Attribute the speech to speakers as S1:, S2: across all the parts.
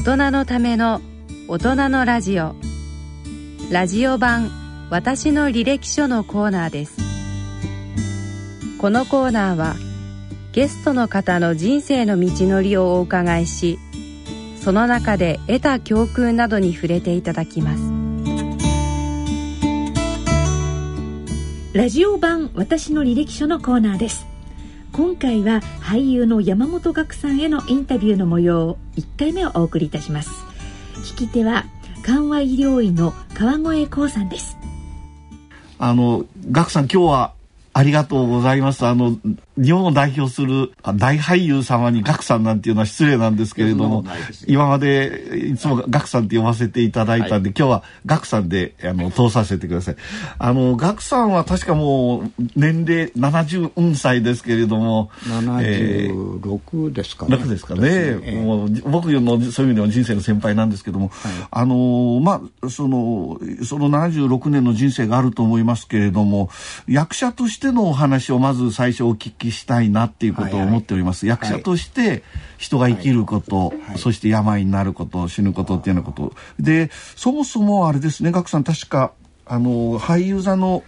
S1: 大人のための大人のラジオ。ラジオ版私の履歴書のコーナーです。このコーナーはゲストの方の人生の道のりをお伺いしその中で得た教訓などに触れていただきます。
S2: ラジオ版私の履歴書のコーナーです。今回は俳優の山本岳さんへのインタビューの模様を1回目をお送りいたします聞き手は緩和医療医の川越光さんです
S3: あの岳さん今日はありがとうございます。あの、日本を代表する大俳優様にガクさんなんていうのは失礼なんですけれども、今までいつもガクさんって呼ばせていただいたんで、はい、今日はガクさんであの通させてください。あの、ガクさんは確かもう年齢70歳ですけれども、
S4: 76ですかね。
S3: 6ですかね。えー、もう僕のそういう意味では人生の先輩なんですけども、はい、あの、まあ、その、その76年の人生があると思いますけれども、役者としてのお話をまず最初お聞きしたいなっていうことを思っております。はいはい、役者として人が生きること、はい、そして病になること、死ぬことっていうようなこと。で、そもそもあれですね、ガクさん確か、あの、俳優座の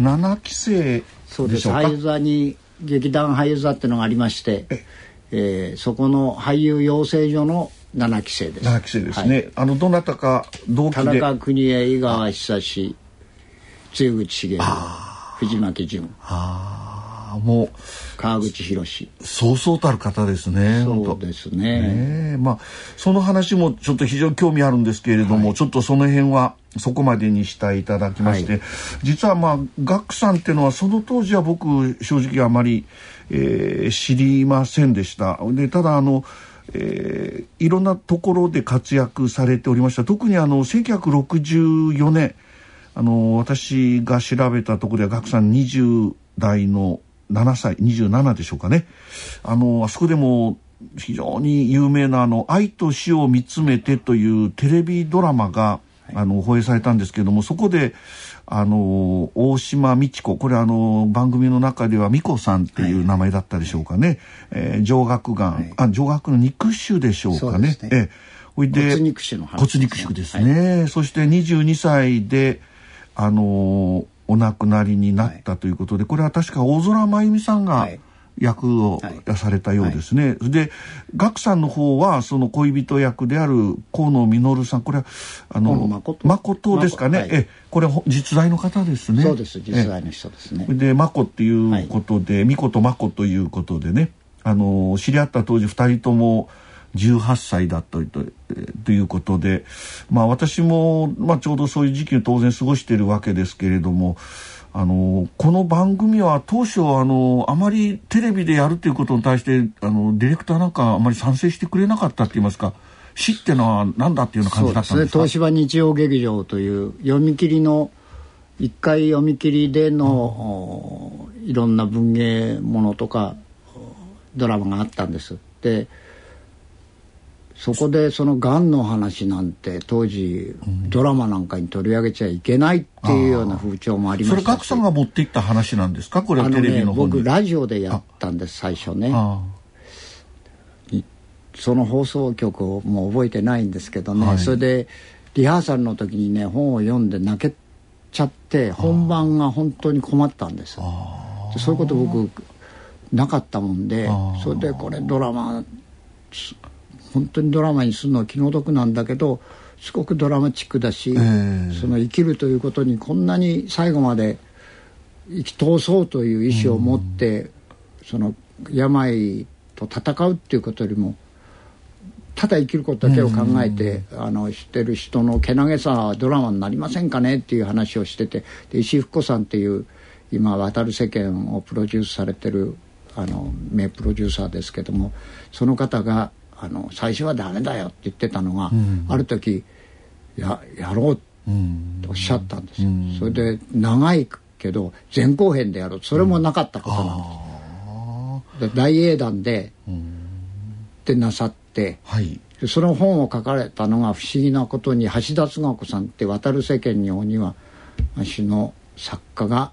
S3: 7期生
S4: そうです。俳優座に、劇団俳優座っていうのがありまして、ええー、そこの俳優養成所の7期生です。
S3: 7期生ですね。はい、あの、どなたか同期で？田
S4: 中邦衛、井川久志、露口茂、藤巻淳。ああ。もう川口博
S3: そうそうたる方ですね
S4: そうですね。
S3: ねまあその話もちょっと非常に興味あるんですけれども、はい、ちょっとその辺はそこまでにしていただきまして、はい、実はまあガックさんっていうのはその当時は僕正直あまり、えー、知りませんでした。でただあのえー、いろんなところで活躍されておりました。特にあの1964年あの私が調べたところではガクさん20代の7歳27でしょうかね。あのあそこでも非常に有名なあの「愛と死を見つめて」というテレビドラマが、あの放映されたんですけれどもそこであの大島美智子これあの番組の中では美子さんっていう名前だったでしょうかね、はい、えー、上顎がん、はい、あ上顎の肉腫でしょうかね。ね。え
S4: ほいで骨肉腫の
S3: 話、ね、骨肉腫ですね、はい、そして22歳であのお亡くなりになったということで、これは確か大空真由美さんが役をされたようですね。はい、で岳さんの方はその恋人役である河野実さんこれはあの誠ですかね、はい、えこれ実在の方ですね。
S4: そうです実在の人ですね。
S3: で眞子っていうことで、美子と眞子ということでね。あの知り合った当時2人とも18歳だったとということで、まあ、私も、まあ、ちょうどそういう時期を当然過ごしているわけですけれどもあのこの番組は当初あのあまりテレビでやるということに対してあのディレクターなんかあまり賛成してくれなかったって言いますか死ってのは何だっていう感じだったんですか？
S4: 東芝日曜劇場という読み切りの一回読み切りでの、うん、いろんな文芸ものとかドラマがあったんです。でそこでそのがんの話なんて当時ドラマなんかに取り上げちゃいけないっていうような風潮もありましたし。
S3: それ賀来さんが持っていった話なんですか？これはテレビの
S4: ね、僕ラジオでやったんです最初ね。その放送局をもう覚えてないんですけどね、はい、それでリハーサルの時にね本を読んで泣けちゃって本番が本当に困ったんです。そういうこと僕なかったもんでそれでこれドラマ本当にドラマにするのは気の毒なんだけどすごくドラマチックだし、えー、その生きるということにこんなに最後まで生き通そうという意志を持って、うん、その病と戦うっていうことよりもただ生きることだけを考えて、うん、あの知ってる人のけなげさはドラマになりませんかねっていう話をしててで石井福子さんっていう今「渡る世間」をプロデュースされてるあの名プロデューサーですけどもその方があの最初はダメだよって言ってたのが、うん、ある時ややろうとおっしゃったんですよ、うん、それで長いけど前後編でやろう。それもなかったことなんです、で大英断で、ってなさって、はい、その本を書かれたのが不思議なことに橋田壽賀子さんって「渡る世間に鬼は私の作家が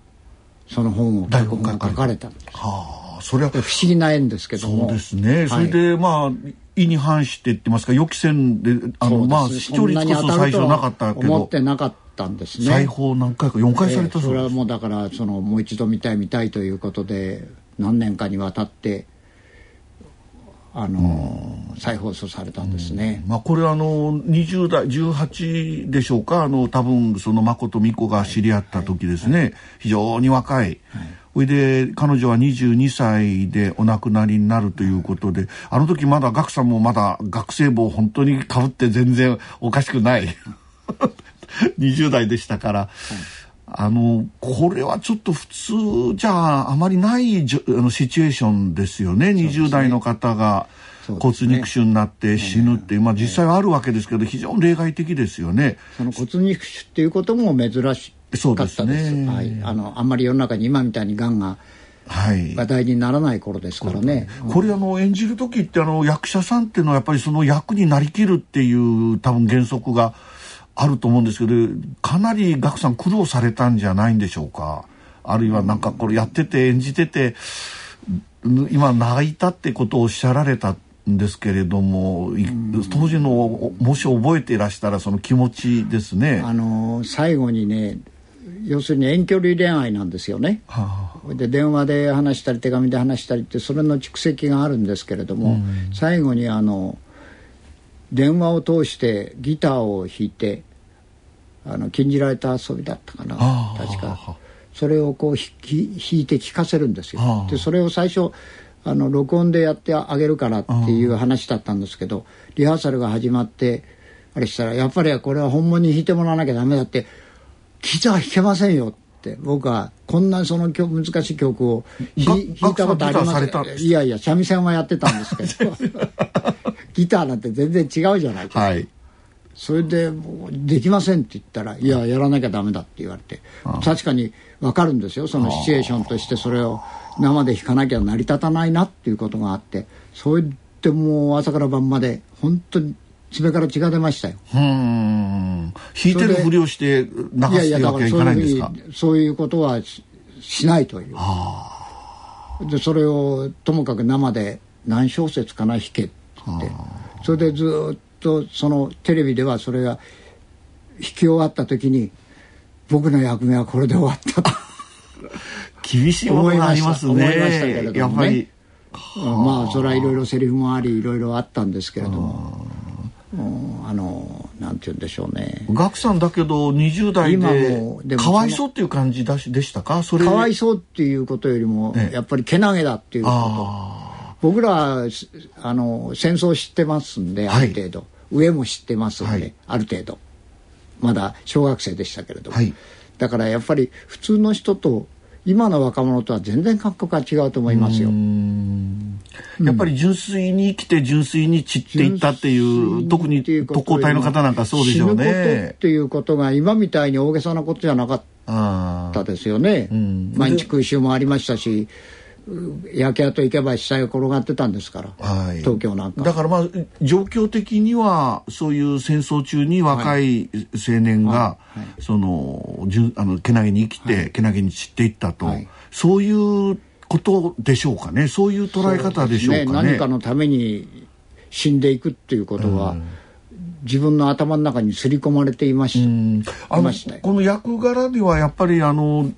S4: その本を書かれた。んです。はあそれは不思議な縁ですけども。
S3: そうですね、それで、まあ意に反してってますか予期せんであのまあ視聴率こそ最初なかったけど。
S4: 思ってなかったんですね。
S3: 裁縫何回か4回された
S4: それはもうだからそのもう一度見たい見たいということで何年かにわたってあの、再放送されたんですね。
S3: まあ、これあの20代18でしょうかあの多分その誠美子が知り合った時ですね、はい。はい、非常に若い。それで彼女は22歳でお亡くなりになるということであの時まだ岳さんもまだ学生帽本当にかぶって全然おかしくない。20代でしたから。はいあのこれはちょっと普通じゃあまりないじあのシチュエーションですよね。ね。20代の方が骨肉腫になって死ぬっていう、まあ、実際はあるわけですけど非常に例外的ですよね。
S4: その骨肉腫っていうことも珍しかったです。ね、はい、あのあんまり世の中に今みたいにがんが話題にならない頃ですからね。
S3: はい、これあの演じる時ってあの役者さんっていうのはやっぱりその役になりきるっていう多分原則があると思うんですけどかなり岳さん苦労されたんじゃないんでしょうか？あるいはなんかこれやってて演じてて今泣いたってことをおっしゃられたんですけれども、当時のもし覚えていらしたらその気持ちですね。
S4: あの最後にね要するに遠距離恋愛なんですよね。はあ、で電話で話したり手紙で話したりってそれの蓄積があるんですけれども、最後にあの電話を通してギターを弾いてあの禁じられた遊びだったかな確か。それをこう弾いて聴かせるんですよ。でそれを最初あの録音でやってあげるからっていう話だったんですけどリハーサルが始まってあれしたらやっぱりこれは本物に弾いてもらわなきゃダメだってギター弾けませんよって。僕はこんなその曲難しい曲を弾いたことありませんいやいや三味線はやってたんですけど。ギターなんて全然違うじゃないか、はい、それで「できません」って言ったら「いややらなきゃダメだ」って言われて。確かに分かるんですよ。そのシチュエーションとしてそれを生で弾かなきゃ成り立たないなっていうことがあって。そう言ってもう朝から晩まで本当に爪から血が出ましたようん
S3: 弾いてるふりをして流すっていうわけはいかないんですか
S4: そういうことはしないというでそれをともかく生で何小節かな弾けってってそれでずっとそのテレビではそれが弾き終わった時に僕の役目はこれで終わったと
S3: 厳しいものがありますね思いましたけれども、ね、やっぱり
S4: まあそれはいろいろセリフもありいろいろあったんですけれどもあのなんて言うんでしょうね。
S3: 岳さんだけど20代でかわいそうっていう感じだしでしたか？
S4: それかわいそうっていうことよりも、やっぱりけなげだっていうこと僕らあの戦争知ってますんである程度、はい、上も知ってますんで、はい、ある程度。まだ小学生でしたけれども、はい、だからやっぱり普通の人と今の若者とは全然感覚が違うと思いますよ。
S3: やっぱり純粋に生きて純粋に散っていったっていう特に特攻隊の方なんかそうでしょうね。死ぬ
S4: ことっていうことが今みたいに大げさなことじゃなかったですよね。毎日空襲もありましたし焼け跡行けば死体が転がってたんですから、はい、東京なんか。
S3: だからまあ状況的にはそういう戦争中に若い青年が、はい。はい、そのじゅあのけなげに生きて、けなげに散っていったと、そういうことでしょうかね。そういう捉え方でしょうかね、ね、
S4: 何かのために死んでいくっていうことは、うん。自分の頭の中に刷り込まれていました
S3: この役柄ではやっぱりあの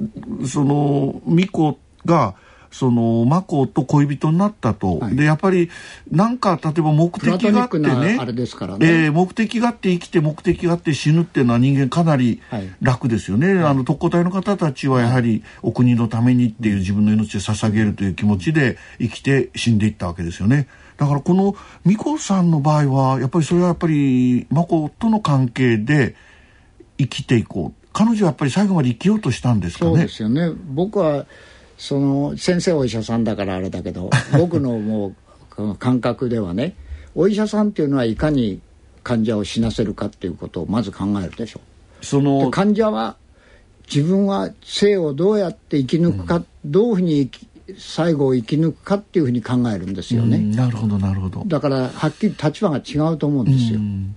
S3: その巫女がそのマコと恋人になったと、はい、でやっぱりなんか例えば目的があってね。
S4: あれですから
S3: ね、えー、目的があって生きて目的があって死ぬっていうのは人間かなり楽ですよね、はい、あの特攻隊の方たちはやはりお国のためにっていう自分の命を捧げるという気持ちで生きて死んでいったわけですよね。だからこの美子さんの場合はやっぱりそれはやっぱりマコとの関係で生きていこう。彼女はやっぱり最後まで生きようとしたんですかね。
S4: そうですよね。僕はその先生お医者さんだからあれだけど 僕のもう感覚ではねお医者さんっていうのはいかに患者を死なせるかっていうことをまず考えるでしょその患者は自分は生をどうやって生き抜くか、うん、どういうふうに最後を生き抜くかっていうふうに考えるんですよね。
S3: なるほどなるほど。
S4: だからはっきり立場が違うと思うんですよ。
S3: うん、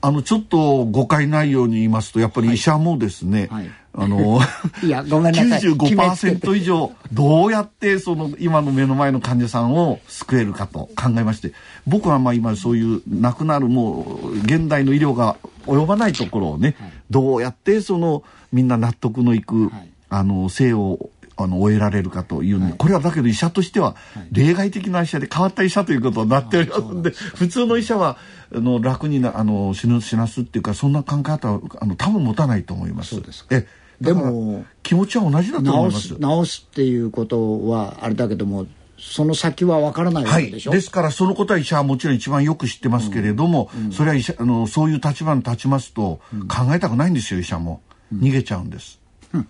S3: あのちょっと誤解ないように言いますとやっぱり医者もですね、はい。はいあの いやごめんなさい。95%以上どうやってその今の目の前の患者さんを救えるかと考えまして僕はまあ今そういう亡くなるもう現代の医療が及ばないところをね、はい、どうやってそのみんな納得のいく、はい、あの生をあの終えられるかという、はい、これはだけど医者としては例外的な医者で変わった医者ということになっておりますので普通の医者はあの楽になあの死ぬ死なすっていうかそんな考え方はあの多分持たないと思います。そうですえでも気持ちは同じだと思います。
S4: 治すっていうことはあれだけどもその先は分からないわけでしょ、
S3: はい、ですからそのことは医者はもちろん一番よく知ってますけれども、うんうん、それは医者あのそういう立場に立ちますと考えたくないんですよ医者も、逃げちゃうんです。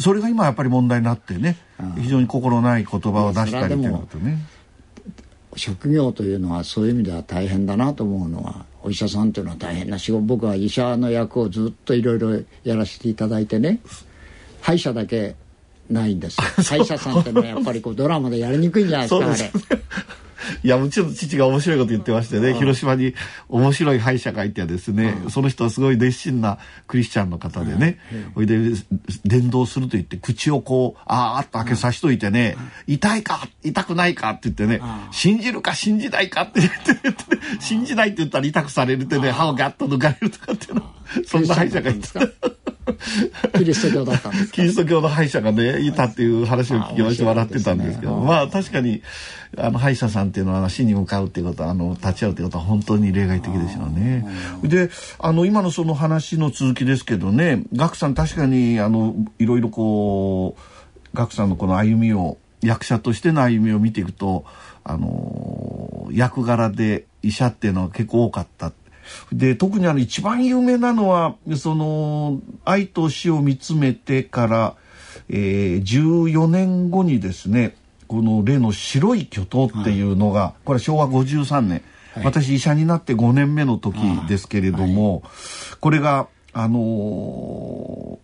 S3: それが今やっぱり問題になってね非常に心ない言葉を出したりということね。
S4: 職業というのはそういう意味では大変だなと思うのはお医者さんというのは大変な仕事。僕は医者の役をずっといろいろやらせていただいてね歯医者だけないんです。よ歯医者さんってのはやっぱりこうドラマでやりにくいんじゃないですかあれ。
S3: いや、うちの父が面白いこと言ってましてね、広島に面白い歯医者がいてですね、その人はすごい熱心なクリスチャンの方でね、ほいで、伝道すると言って、口をこう、あーっと開けさしといてね、痛いか痛くないかって言ってね、信じるか信じないかって言ってね、信じないって言ったら痛くされるってね、歯をガッと抜かれるとかっていうの、そんな歯医者がいて。
S4: キリスト教だったんです
S3: キリスト教の歯医者がね、いたっていう話を聞きまして笑ってたんですけど、まあ確かに、あの歯医者さんっていうのは死に向かうっていうことはあの立ち会うっていうことは本当に例外的でしょうね。であの今のその話の続きですけどね岳さん確かにあのいろいろこう岳さんのこの歩みを役者としての歩みを見ていくとあの役柄で医者っていうのは結構多かった。で特にあの一番有名なのはその愛と死を見つめてから、えー、14年後にですねこの例の白い巨頭っていうのが、はい、これは昭和53年、はい、私医者になって5年目の時ですけれども、はい、これがあのー、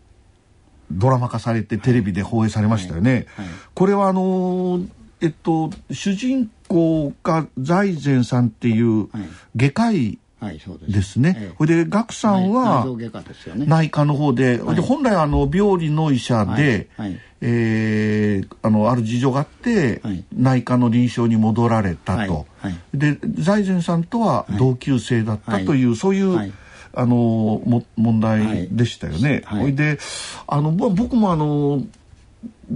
S3: ドラマ化されてテレビで放映されましたよね。これはあのー、えっと主人公が財前さんっていう外科医はい、そうです。ね。それで岳さんは内科の方で、はい、で本来あの病理の医者で、はい、えー、あのある事情があって、内科の臨床に戻られたと。で財前さんとは同級生だったという、そういう、あのも問題でしたよね。はい、であの僕もあの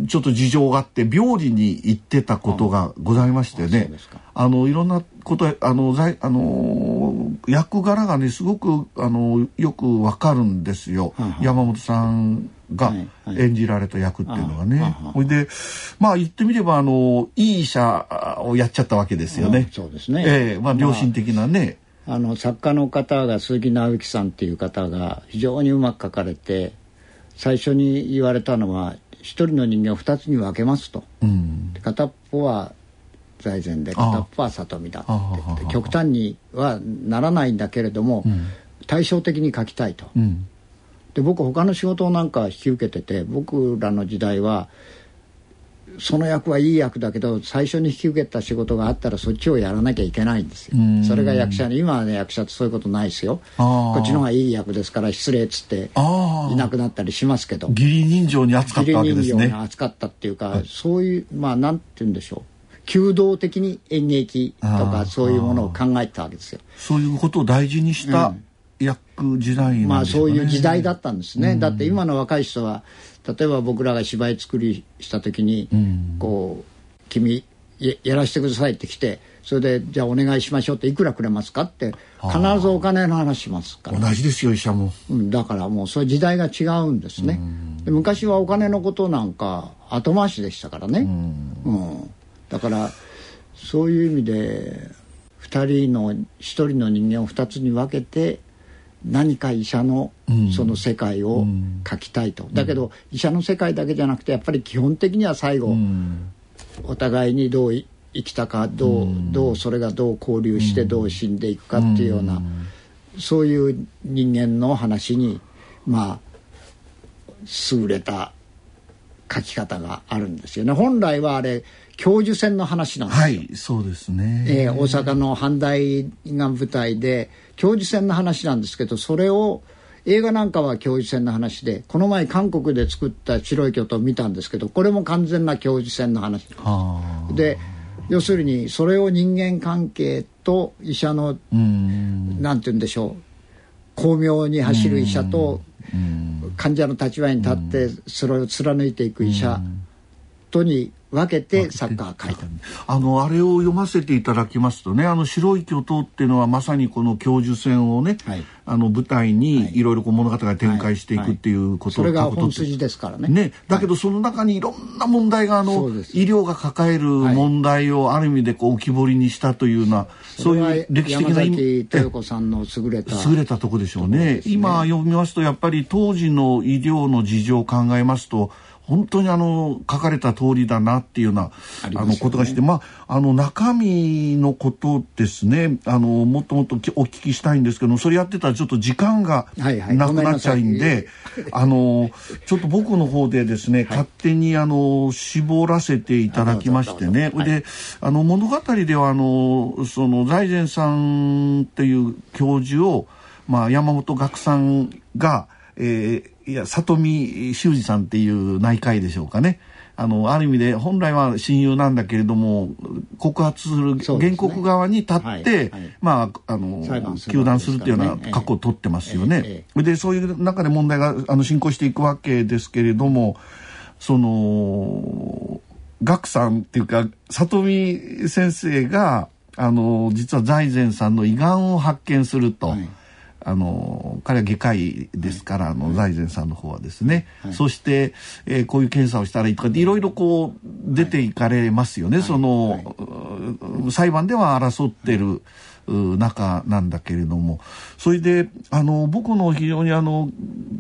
S3: ちょっと事情があって病理に行ってたことがございましてねあのいろんなことあのあの役柄がねすごくあのよくわかるんですよ、は山本さんが演じられた役っていうのがね。ほ、いでまあ言ってみればあのいい医者をやっちゃったわけですよね。
S4: そうですね。
S3: ええー、まあ良心的なね。
S4: まあ、あの作家の方が鈴木直之さんっていう方が非常にうまく書かれて最初に言われたのは一人の人間を二つに分けますと、うん、片っぽは財前で片っぽは里見だって極端にはならないんだけれども、うん、対照的に書きたいと、うん、で僕他の仕事をなんか引き受けてて僕らの時代はその役はいい役だけど最初に引き受けた仕事があったらそっちをやらなきゃいけないんですよ。それが役者に今はね役者ってそういうことないですよ。こっちの方がいい役ですから失礼っつっていなくなったりしますけど
S3: 義理人情に扱ったわけですね。義理人
S4: 情に扱ったっていうか、はい、そういうまあなんて言うんでしょう。弓道的に演劇とかそういうものを考えたわけですよ。
S3: そういうことを大事にした、役時代、
S4: ね、まあそういう時代だったんですね、だって今の若い人は例えば僕らが芝居作りした時に、うん、こう「君やらせてください」って来てそれで「じゃあお願いしましょう」っていくらくれますかって必ずお金の話しますから。
S3: 同じですよ医者も、
S4: うん、だからもうそういう時代が違うんですね。で昔はお金のことなんか後回しでしたからね。うん、だからそういう意味で2人の1人の人間を2つに分けて何か医者のその世界を書きたいと、だけど医者の世界だけじゃなくてやっぱり基本的には最後、お互いにどう生きたかどう,、どうそれがどう交流してどう死んでいくかっていうような、そういう人間の話にまあ優れた書き方があるんですよね。本来はあれ教授選の話なんですよ。
S3: はいそうですね、
S4: えー、大阪の阪大が舞台で教授選の話なんですけどそれを映画なんかは教授選の話でこの前韓国で作った白い巨塔を見たんですけどこれも完全な教授選の話で要するにそれを人間関係と医者のなんて言うんでしょう巧妙に走る医者と患者の立場に立ってそれを貫いていく医者とに分けてサッカー書いた
S3: あのあれを読ませていただきますとねあの白い巨塔っていうのはまさにこの教授選をね、はい、あの舞台にい。ろいろ物語が展開していくっていうことを、
S4: はい。はい、それが本筋ですからね。
S3: ね。だけどその中にいろんな問題があの、医療が抱える問題をある意味でこう浮き彫りにしたというような、そういう歴史的な
S4: 山崎豊子さんの優れた。
S3: 優れたとこでしょうね、ね、今読みますとやっぱり当時の医療の事情を考えますと本当にあの書かれた通りだなっていうようなあ、ね、のことがしてまああの中身のことですね。あのもっともっとお聞きしたいんですけどそれやってたらちょっと時間がなくなっちゃうんで、はいはい、あのちょっと僕の方でですね、はい、勝手にあの絞らせていただきましてね、はい、であの物語ではあのその財前さんっていう教授を、まあ、山本学さんが、えー、いや里見修二さんっていう内科医でしょうかね。あのある意味で本来は親友なんだけれども告発する原告側に立って、はいはい、まああの糾弾するっていうような格好を取ってますよね。ええ。でそういう中で問題があの進行していくわけですけれどもその岳さんっていうか里見先生があの実は財前さんの胃がんを発見すると。はい。あの彼は外科医ですから、あの財前さんの方はですね、はい、そして、えー、こういう検査をしたらいいとかいろいろこう出ていかれますよね、はい、その、はい、裁判では争ってる。中なんだけれども。それであの僕の非常にあの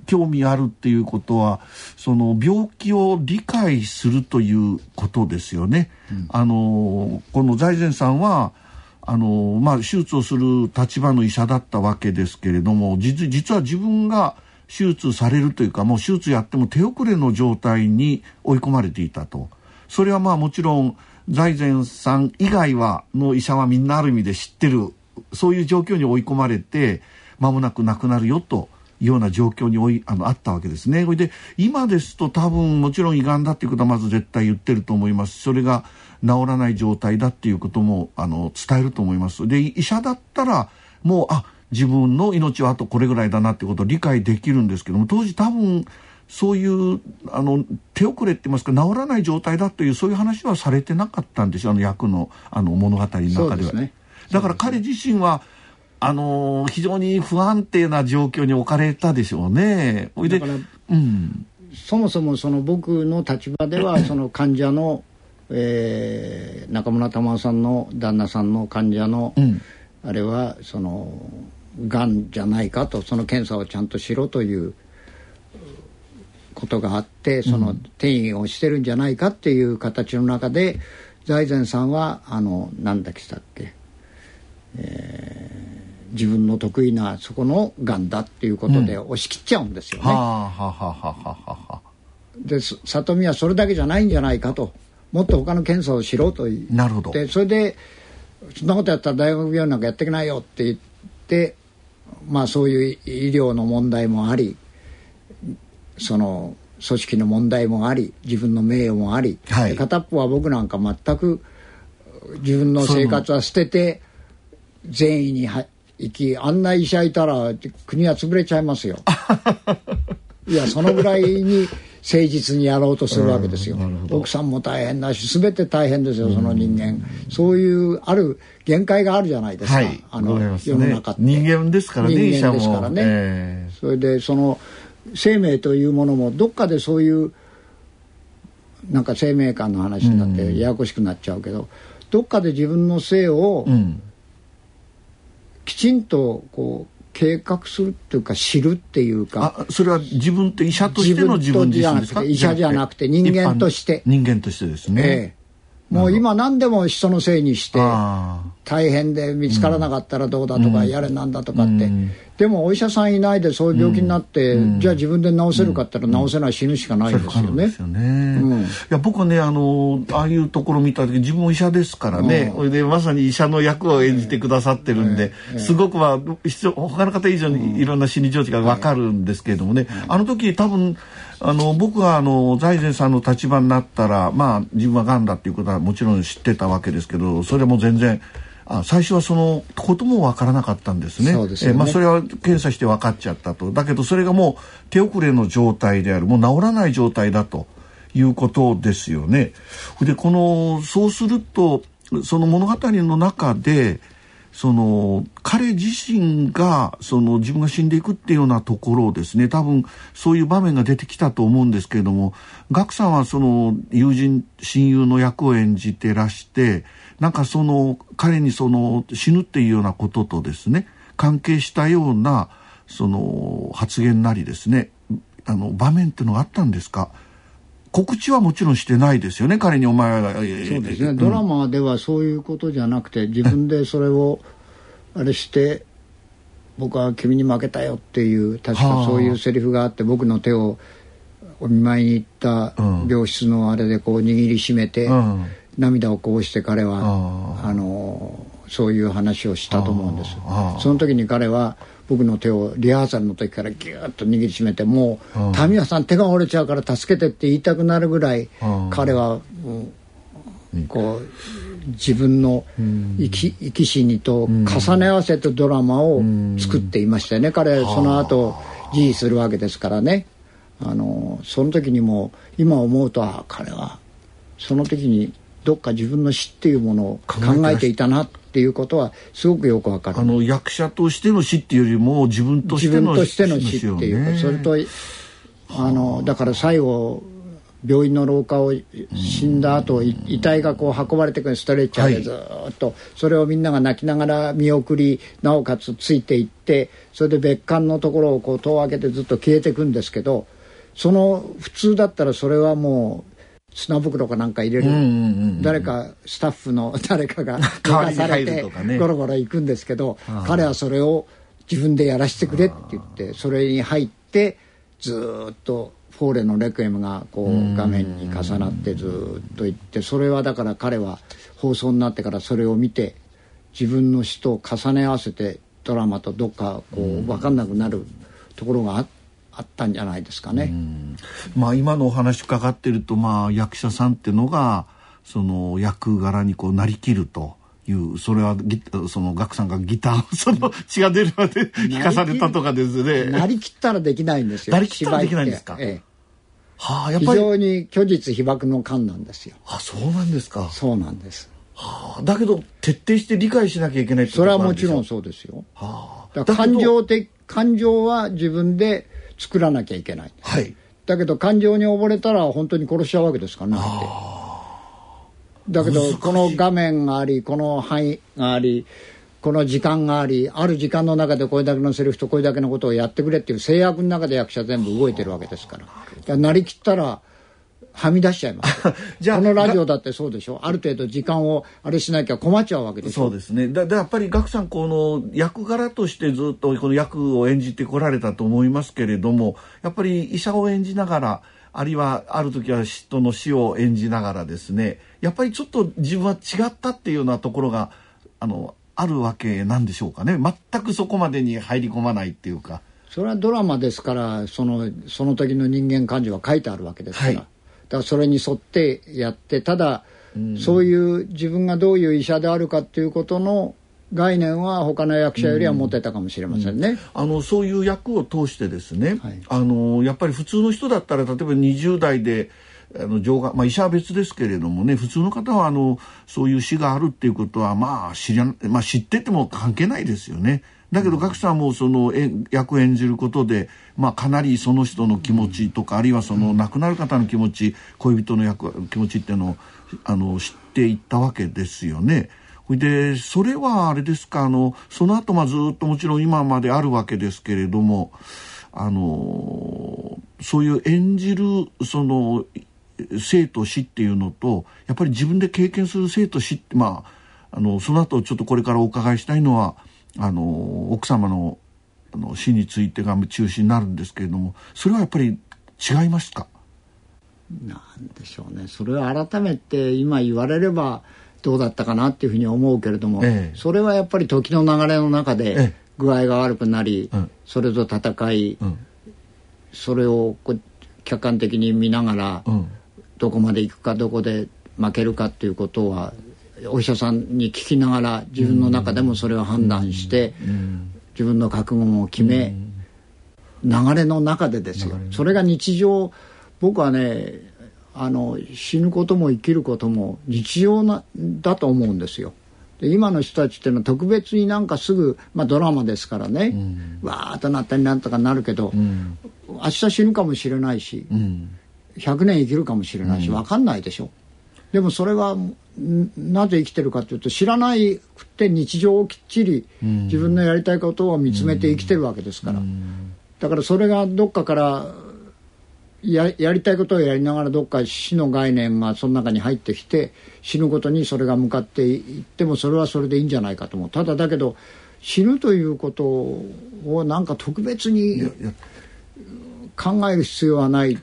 S3: 興味あるっていうことはその病気を理解するということですよね。うん、あのこの財前さんはあのまあ、手術をする立場の医者だったわけですけれども実は自分が手術されるというかもう手術やっても手遅れの状態に追い込まれていたとそれはまあもちろん財前さん以外はの医者はみんなある意味で知ってるそういう状況に追い込まれて間もなく亡くなるよというような状況においあのあったわけですね。それで今ですと多分もちろん胃がんだっていうことはまず絶対言ってると思います。それが治らない状態だっていうこともあの伝えると思います。で医者だったらもうあ自分の命はあとこれぐらいだなってことを理解できるんですけども当時多分そういうあの手遅れって言いますか治らない状態だというそういう話はされてなかったんですよあの役のあの物語の中では。ね、だから彼自身はあの非常に不安定な状況に置かれたでしょうね。
S4: だから、うん、そもそもその僕の立場では その患者のえー、中村玉緒さんの旦那さんの患者の、うん、あれはそのがんじゃないかとその検査をちゃんとしろということがあってその転移をしてるんじゃないかっていう形の中で財前さんはあの何だっけしたっけ、えー、自分の得意なそこのがんだっていうことで押し切っちゃうんですよね。で里見はそれだけじゃないんじゃないかと。もっと他の検査をしろと言って
S3: なるほど
S4: それでそんなことやったら大学病院なんかやっていけないよって言ってまあそういう医療の問題もありその組織の問題もあり自分の名誉もあり、はい、片っぽは僕なんか全く自分の生活は捨てて善意に行きあんな医者いたら国は潰れちゃいますよ。いやそのぐらいに誠実にやろうとするわけですよ、奥さんも大変だし全て大変ですよその人間、そういうある限界があるじゃないですか、はい、あの、ね、世の中って。
S3: 人間ですからね
S4: 人間ですからね、えー、それでその生命というものもどっかでそういうなんか生命感の話になってややこしくなっちゃうけど、どっかで自分の性をきちんとこう計画するっていうか知るっていうか
S3: あそれは自分って医者としての自分自身ですか？
S4: 医者じゃなくて人間として。
S3: 人間としてですね、え
S4: え、もう今何でも人のせいにして大変で見つからなかったらどうだとか、うん、やれなんだとかってでもお医者さんいないでそういう病気になって、うん、じゃあ自分で治せるかったら治せない、死ぬしかないですよね。
S3: いや僕ねあのああいうところ見た時自分も医者ですからね、それでまさに医者の役を演じてくださってるんで、すごくまあ他の方以上にいろんな心理状況がわかるんですけれどもね、あの時多分あの僕はあの財前さんの立場になったらまあ自分はがんだっていうことはもちろん知ってたわけですけどそれも全然。あ最初はそのことも分からなかったんですね。
S4: そね
S3: えまあ、それは検査して分かっちゃったと。だけどそれがもう手遅れの状態である。もう治らない状態だということですよね。で、この、そうすると、その物語の中で、その彼自身がその自分が死んでいくっていうようなところをですね多分そういう場面が出てきたと思うんですけれども岳さんはその友人親友の役を演じてらしてなんかその彼にその死ぬっていうようなこととですね関係したようなその発言なりですねあの場面っていうのがあったんですか？告知はもちろんしてないですよね彼にお前
S4: は。そうですね、うん、ドラマではそういうことじゃなくて自分でそれをあれして僕は君に負けたよっていう確かそういうセリフがあって僕の手をお見舞いに行った病室のあれでこう握りしめて、うん涙をこうして彼はあのそういう話をしたと思うんです。その時に彼は僕の手をリハーサルの時からギュッと握りしめてもう「民谷さん手が折れちゃうから助けて」って言いたくなるぐらい彼は、うん、こう自分の生き生き死にと重ね合わせてドラマを作っていましたよね。彼その後辞意するわけですからね。あのその時にも今思うとあ彼はその時にどっか自分の死っていうものを考えていたなっていうことはすごくよくわかる。
S3: あの役者としての死っていうよりも自分としての
S4: 死っていうかそれとあのだから最後病院の廊下を死んだ後遺体がこう運ばれてくるストレッチャーでずっとそれをみんなが泣きながら見送りなおかつついていってそれで別館のところをこう戸を開けてずっと消えていくんですけどその普通だったらそれはもう砂袋かなんか入れる、誰かスタッフの 誰かが 寝かされてゴロゴロ行くんですけど、彼はそれを自分でやらせてくれって言ってそれに入ってずっとフォーレのレクイエムがこう画面に重なってずっといってそれはだから彼は放送になってからそれを見て自分の死と重ね合わせてドラマとどっかこう分かんなくなるところがあって。あったんじゃないですかね。
S3: まあ今のお話伺ってるとまあ役者さんっていうのがその役柄にこうなりきると。いうそれはギそのガクさんがギターをその血が出るまで 弾かされたとかですね。
S4: なりきったらできないんですよ。
S3: なりきったらできないんですか？
S4: ええ、はあ、やっぱり非常に虚実被爆の感なんですよ。
S3: あ、そうなんですか。
S4: そうなんです。
S3: はあ、だけど徹底して理解しなきゃいけない
S4: それはもちろんそうですよ。はあ、感情的感情は自分で作らなきゃいけない、
S3: はい、
S4: だけど感情に溺れたら本当に殺しちゃうわけですからね。だけどこの画面がありこの範囲がありこの時間がありある時間の中でこれだけのセリフとこれだけのことをやってくれっていう制約の中で役者全部動いてるわけですから。からなりきったらはみ出しちゃいます。じゃあこのラジオだってそうでしょ？ある程度時間をあれしなきゃ困っちゃうわけでし
S3: ょ？そうですね。だだやっぱり岳さんこの役柄としてずっとこの役を演じてこられたと思いますけれどもやっぱり医者を演じながらあるいはある時は人の死を演じながらですねやっぱりちょっと自分は違ったっていうようなところがあのあるわけなんでしょうかね。全くそこまでに入り込まないっていうか。
S4: それはドラマですからそのその時の人間感情は書いてあるわけですから、はいだそれに沿ってやってただ、うん、そういう自分がどういう医者であるかっていうことの概念は他の役者よりは持てたかもしれませんね。うんうん、
S3: あのそういう役を通してですね、はい、あのやっぱり普通の人だったら例えば20代であの情が、まあ、医者は別ですけれどもね普通の方はあのそういう死があるっていうことはまあ知ら、まあ、知ってても関係ないですよね。だけど岳さんもその役を演じることで、まあ、かなりその人の気持ちとかあるいはその亡くなる方の気持ち恋人の役気持ちっていうのをあの知っていったわけですよね。でそれはあれですかあのその後まあずっともちろん今まであるわけですけれどもあのそういう演じるその生と死っていうのとやっぱり自分で経験する生と死ってまああのその後ちょっとこれからお伺いしたいのはあの奥様のあの死についてが中心になるんですけれどもそれはやっぱり違いますか？
S4: なんでしょうね。それは改めて今言われればどうだったかなっていうふうに思うけれども、ええ、それはやっぱり時の流れの中で具合が悪くなり、え、それと戦い、うん、それをこう客観的に見ながら、うん、どこまで行くかどこで負けるかっていうことはお医者さんに聞きながら自分の中でもそれを判断して、うん、自分の覚悟を決め、流れの中でですよ。それが日常僕はねあの死ぬことも生きることも日常なだと思うんですよ。で今の人たちっていうのは特別になんかすぐ、まあ、ドラマですからね、うん、わーっとなったりなんとかなるけど、うん、明日死ぬかもしれないし、うん、100年生きるかもしれないし、分かんないでしょ。でもそれはなぜ生きてるかというと知らないくて日常をきっちり自分のやりたいことを見つめて生きてるわけですから。だからそれがどっかからややりたいことをやりながらどっか死の概念がその中に入ってきて死ぬことにそれが向かっていってもそれはそれでいいんじゃないかと思う。ただだけど死ぬということをなんか特別に考える必要はない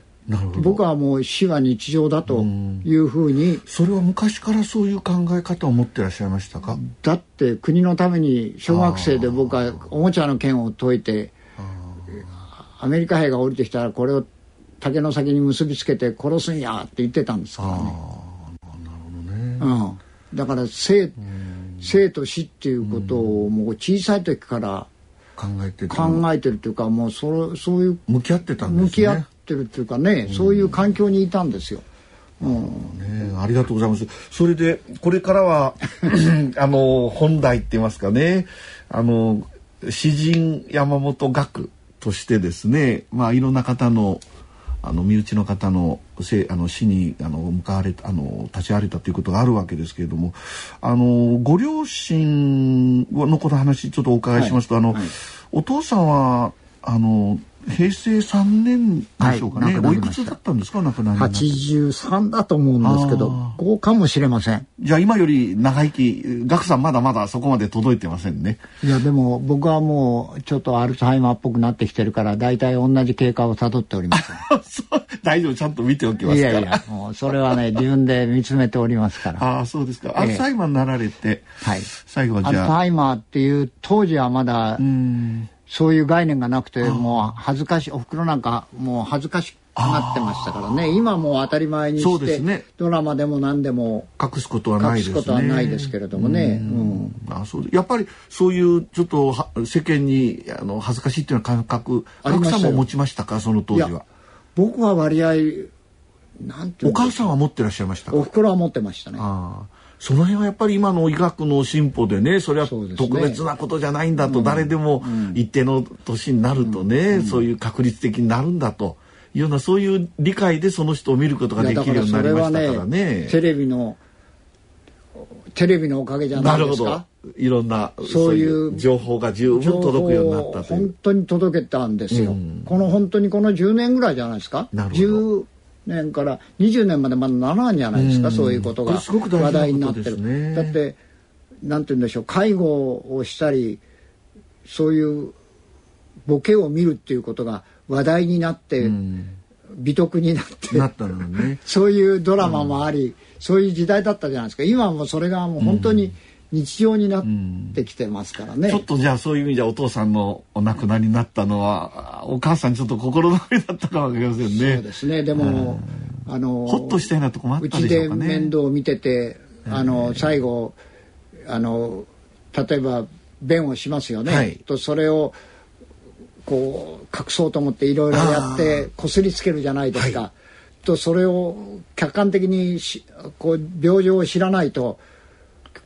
S4: 僕はもう死は日常だというふうに。
S3: それは昔からそういう考え方を持ってらっしゃいましたか？
S4: だって国のために小学生で僕はおもちゃの剣を解いてアメリカ兵が降りてきたらこれを竹の先に結びつけて殺すんやって言ってたんですからね。なるほどね、うん、だから生生と死っていうことをもう小さい時から
S3: 考えて
S4: 考えてるっていうかもうそそういう
S3: 向き合ってたんですね。
S4: 向き合ってるっていうかね、そういう環境にいたんですよ。
S3: うん、ね、ありがとうございます。それでこれからは あの本題って言いますかね、あの詩人山本学としてですね、まあいろんな方のあの身内の方のせあの死にあの向かわれたあの立ち会われたということがあるわけですけれどもあのご両親のこの話ちょっとお伺いしますと、はい、あの、はい、お父さんはあの平成3年でしょうかね、はい、おいくつだったんですか？亡くなり
S4: 83だと思うんですけどここかもしれません。
S3: じゃあ今より長生き岳さんまだまだそこまで届いてませんね。
S4: いやでも僕はもうちょっとアルツハイマーっぽくなってきてるから大体同じ経過をたどっております。
S3: 大丈夫ちゃんと見ておきますい
S4: やいやもうそれはね自分で見つめておりますから。
S3: ああそうですか。アルツハイマーになられて、はい。最後はじゃ
S4: あ。アルツハイマーっていう当時はまだうんそういう概念がなくてもう恥ずかしいおふくろなんかもう恥ずかしくなってましたからね。今もう当たり前にして、ね、ドラマでも何でも
S3: 隠すことはないです、ね、
S4: 隠すことはないですけれどもね。うん、
S3: あそう。やっぱりそういうちょっと世間にあの恥ずかしいっていう感覚ありまさんも持ちましたか？その当時は。
S4: 僕は割合なんて
S3: お母さんは持ってらっしゃいました
S4: おふくろは持ってましたね。あ
S3: その辺はやっぱり今の医学の進歩でねそれは特別なことじゃないんだと、誰でも一定の年になるとね、そういう確率的になるんだというようなそういう理解でその人を見ることができるようになりましたからね。
S4: テレビのテレビのおかげじゃないですか。
S3: いろんなそういう情報が十分届くようになった
S4: と本当に届けたんですよ、うん、この本当にこの10年ぐらいじゃないですか。なるほど年から20年までまだならんじゃないですか、そういうことが。話題になってる。ね、だってなんて言うんでしょう介護をしたりそういうボケを見るっていうことが話題になって、美徳になって
S3: ね、
S4: そういうドラマもあり、そういう時代だったじゃないですか。今もそれがもう本当に、日常になってきてますからね、
S3: ちょっとじゃあそういう意味じゃお父さんのお亡くなりになったのはお母さんちょっと心の上だったかもしれませんね。
S4: そうですね。でも、
S3: あのほっとしたようなとこもあったでしょうかね。
S4: うちで面倒を見ててあの最後あの例えば便をしますよね、はい、とそれをこう隠そうと思っていろいろやってこすりつけるじゃないですか、はい、とそれを客観的にしこう病状を知らないと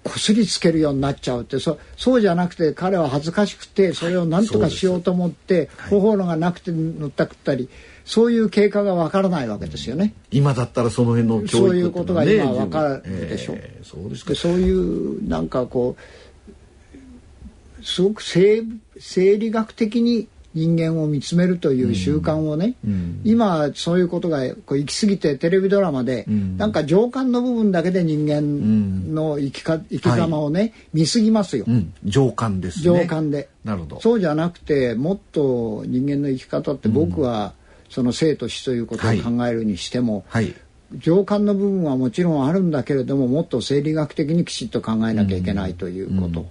S4: こすりつけるようになっちゃうってそそうじゃなくて彼は恥ずかしくてそれを何とかしようと思って方法論がなくて塗ったくったりそういう経過がわからないわけですよね。
S3: 今だったらその辺のね、
S4: そういうことが今わかるでしょう。えー、そうですかそういうなんかこうすごく生生理学的に人間を見つめるという習慣をね、うん、今そういうことがこう行き過ぎてテレビドラマで、うん、なんか情感の部分だけで人間の生きか生き様をね、はい、見過ぎますよ、
S3: 情感です、ね、
S4: 情感で。
S3: なるほど。
S4: そうじゃなくてもっと人間の生き方って僕は、その生と死ということを考えるにしても、はい、はい情感の部分はもちろんあるんだけれどももっと生理学的にきちっと考えなきゃいけないということ、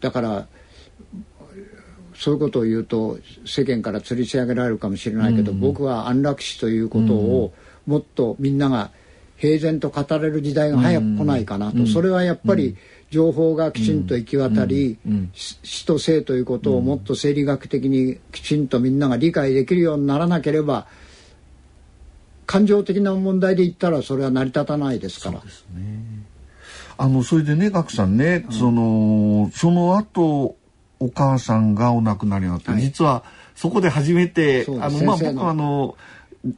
S4: だからそういうことを言うと世間から吊り上げられるかもしれないけど、うん、僕は安楽死ということをもっとみんなが平然と語れる時代が早く来ないかなと、うん、それはやっぱり情報がきちんと行き渡り、うん、死と生ということをもっと生理学的にきちんとみんなが理解できるようにならなければ感情的な問題で言ったらそれは成り立たないですから。そうですね。
S3: あのそれでね岳さんね、そのその後お母さんがお亡くなりになって、はい、実はそこで初めてあのまあ僕はあの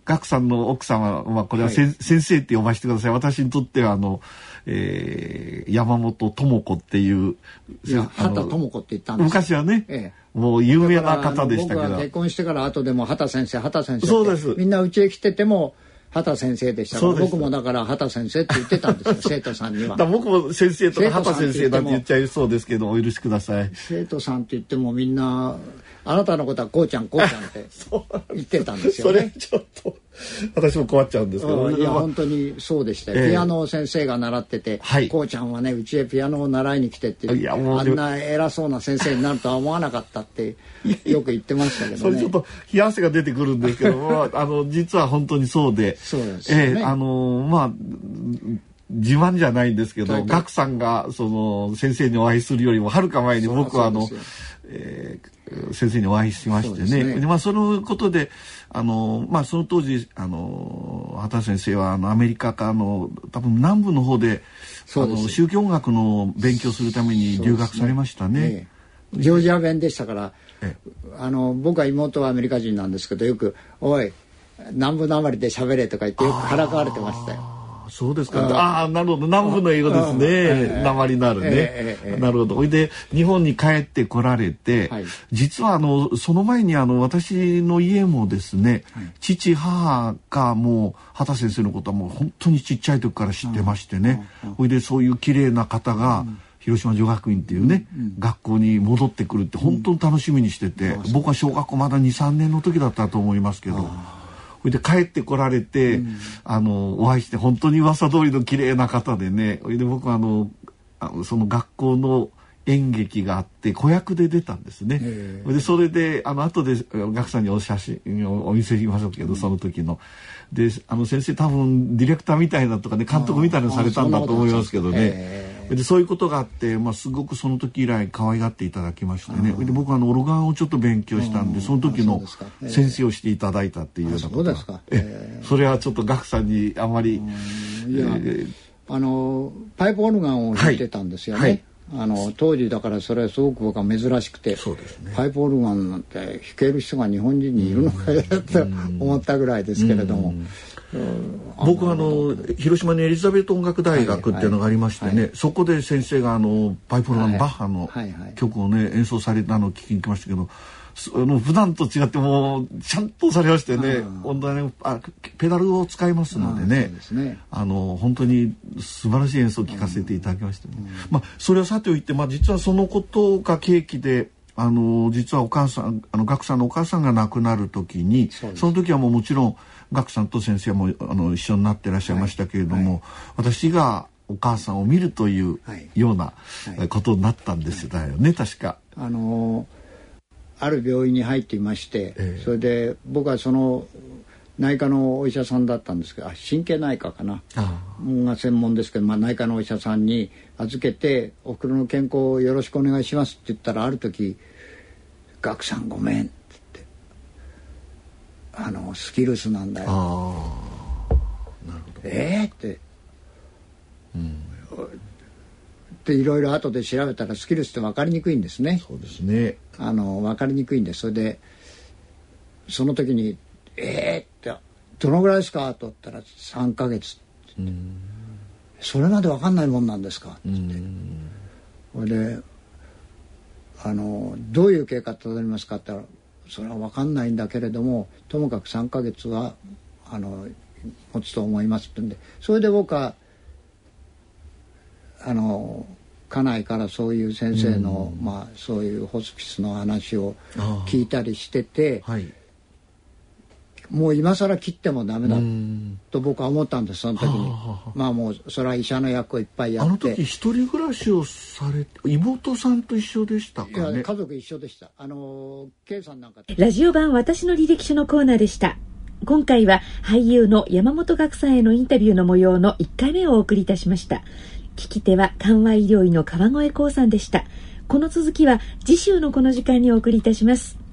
S3: 岳さんの奥様はこれは、はい、先生って呼ばせてください。私にとってはあの、えー、山本智子っていう
S4: 畑智子って言ったんです
S3: 昔はね、ええ、もう有名な方でしたけど。
S4: 結婚してから後でも畑先生畑先生
S3: そうです。
S4: みんなうちへ来てても畑先生でしたから僕もだから畑先生って言ってたんですよ 生徒さんには。
S3: 僕も先生とか畑先生なんて言っちゃいそうですけどお許しください。
S4: 生徒さんって言ってもみんなあなたのことはこうちゃんこうちゃんって 言ってたんですよ
S3: ね。それちょっと私も困っちゃうんですけど、
S4: いや本当にそうでしたよ、えー、ピアノを先生が習ってて、はい、こうちゃんはねうちへピアノを習いに来てってあんな偉そうな先生になるとは思わなかったってよく言ってましたけどね。
S3: それちょっと冷や汗が出てくるんですけど もあの実は本当にそうで。
S4: そうですね、えー、
S3: あのまあ自慢じゃないんですけど、ガクさんがその先生にお会いするよりもはるか前に僕はあの、えー、先生にお会いしましてね。で、ね、まあ、そのことで、あの、まあ、その当時、あの、畑先生は、あの、アメリカか、の、多分南部の方で、あの、宗教音楽の勉強するために留学されましたね。ね
S4: ジョージア弁でしたから、あの、僕は妹はアメリカ人なんですけど、よく、おい、南部なまりで喋れとか言ってよくからかわれてましたよ。
S3: そうですか。ああ、なるほど。南部の英語ですね。鉛なるね。なるほど。ほいで、日本に帰ってこられて、実はあの、その前にあの、私の家もですね、父、母がもう、畑先生のことはもう本当にちっちゃい時から知ってましてね。ほいで、そういう綺麗な方が、広島女学院っていうね、学校に戻ってくるって本当に楽しみにしてて、僕は小学校まだ2、3年の時だったと思いますけど、それで帰ってこられて、うん、あのお会いして本当に噂通りの綺麗な方でね。それで僕はあのあのその学校の演劇があって子役で出たんですね。でそれであの後で学さんにお写真をお見せしましょうけど、その時の。であの先生多分ディレクターみたいなとかね監督みたいなのされたんだと思いますけどね。でそういうことがあって、まあ、すごくその時以来可愛がっていただきましてね。で僕はあのオルガンをちょっと勉強したんでその時の先生をしていただいたっていうようなことが。えそれはちょっと岳さんにあまり。
S4: いや、あのパイプオルガンを弾いてたんですよね。はい。はいあの当時だからそれはすごく僕は珍しくて、ね、パイプオルガンなんて弾ける人が日本人にいるのかよと思ったぐらいですけれども。
S3: 僕はあの広島にエリザベート音楽大学っていうのがありましてね、はいはい、そこで先生があのパイプオルガン、バッハの曲をね演奏されたのを聞きに来ましたけどあの普段と違ってもうちゃんとされましてね、本当ねあペダルを使いますのでねね。あの本当に素晴らしい演奏を聴かせていただきましたね、うん、まあそれはさておいて、まあ、実はそのことが契機であの実はお母さんあの岳さんのお母さんが亡くなる時にその時はもうもちろん岳さんと先生もあの一緒になってらっしゃいましたけれども、はい。はい、私がお母さんを見るというようなことになったんですよ。ね確か。
S4: あのある病院に入っていまして、えー、それで僕はその内科のお医者さんだったんですけど神経内科かな。が専門ですけど、まあ、内科のお医者さんに預けて「おふくろの健康をよろしくお願いします」って言ったらある時「岳さんごめん」って言って「あのスキルスなんだよ」なるほど。えー、って。うんでいろいろ後で調べたらスキルスって分かりにくいんですね。
S3: そうですね
S4: あの分かりにくいんですそれでその時に「えー、ってどのぐらいですか?」と言ったら「3ヶ月」ってそれまで分かんないもんなんですか?」って言ってそれであの「どういう経過たどりますか?」って言ったらそれは分かんないんだけれどもともかく3ヶ月はあの持つと思いますってんでそれで僕はあの家内からそういう先生の、うん、まあ、そういうホスピスの話を聞いたりしてて、はい、もう今更切ってもダメだと僕は思ったんですその時に。まあもうそれは医者の役をいっぱいやって。あ
S3: の時一人暮らしをされて妹さんと一緒でしたかね？
S4: 家族一緒でした。あの K さんなんか
S2: ラジオ版私の履歴書のコーナーでした。今回は俳優の山本岳さんへのインタビューの模様の1回目をお送りいたしました聞き手は緩和医療医の川越光さんでした。この続きは次週のこの時間にお送りいたします。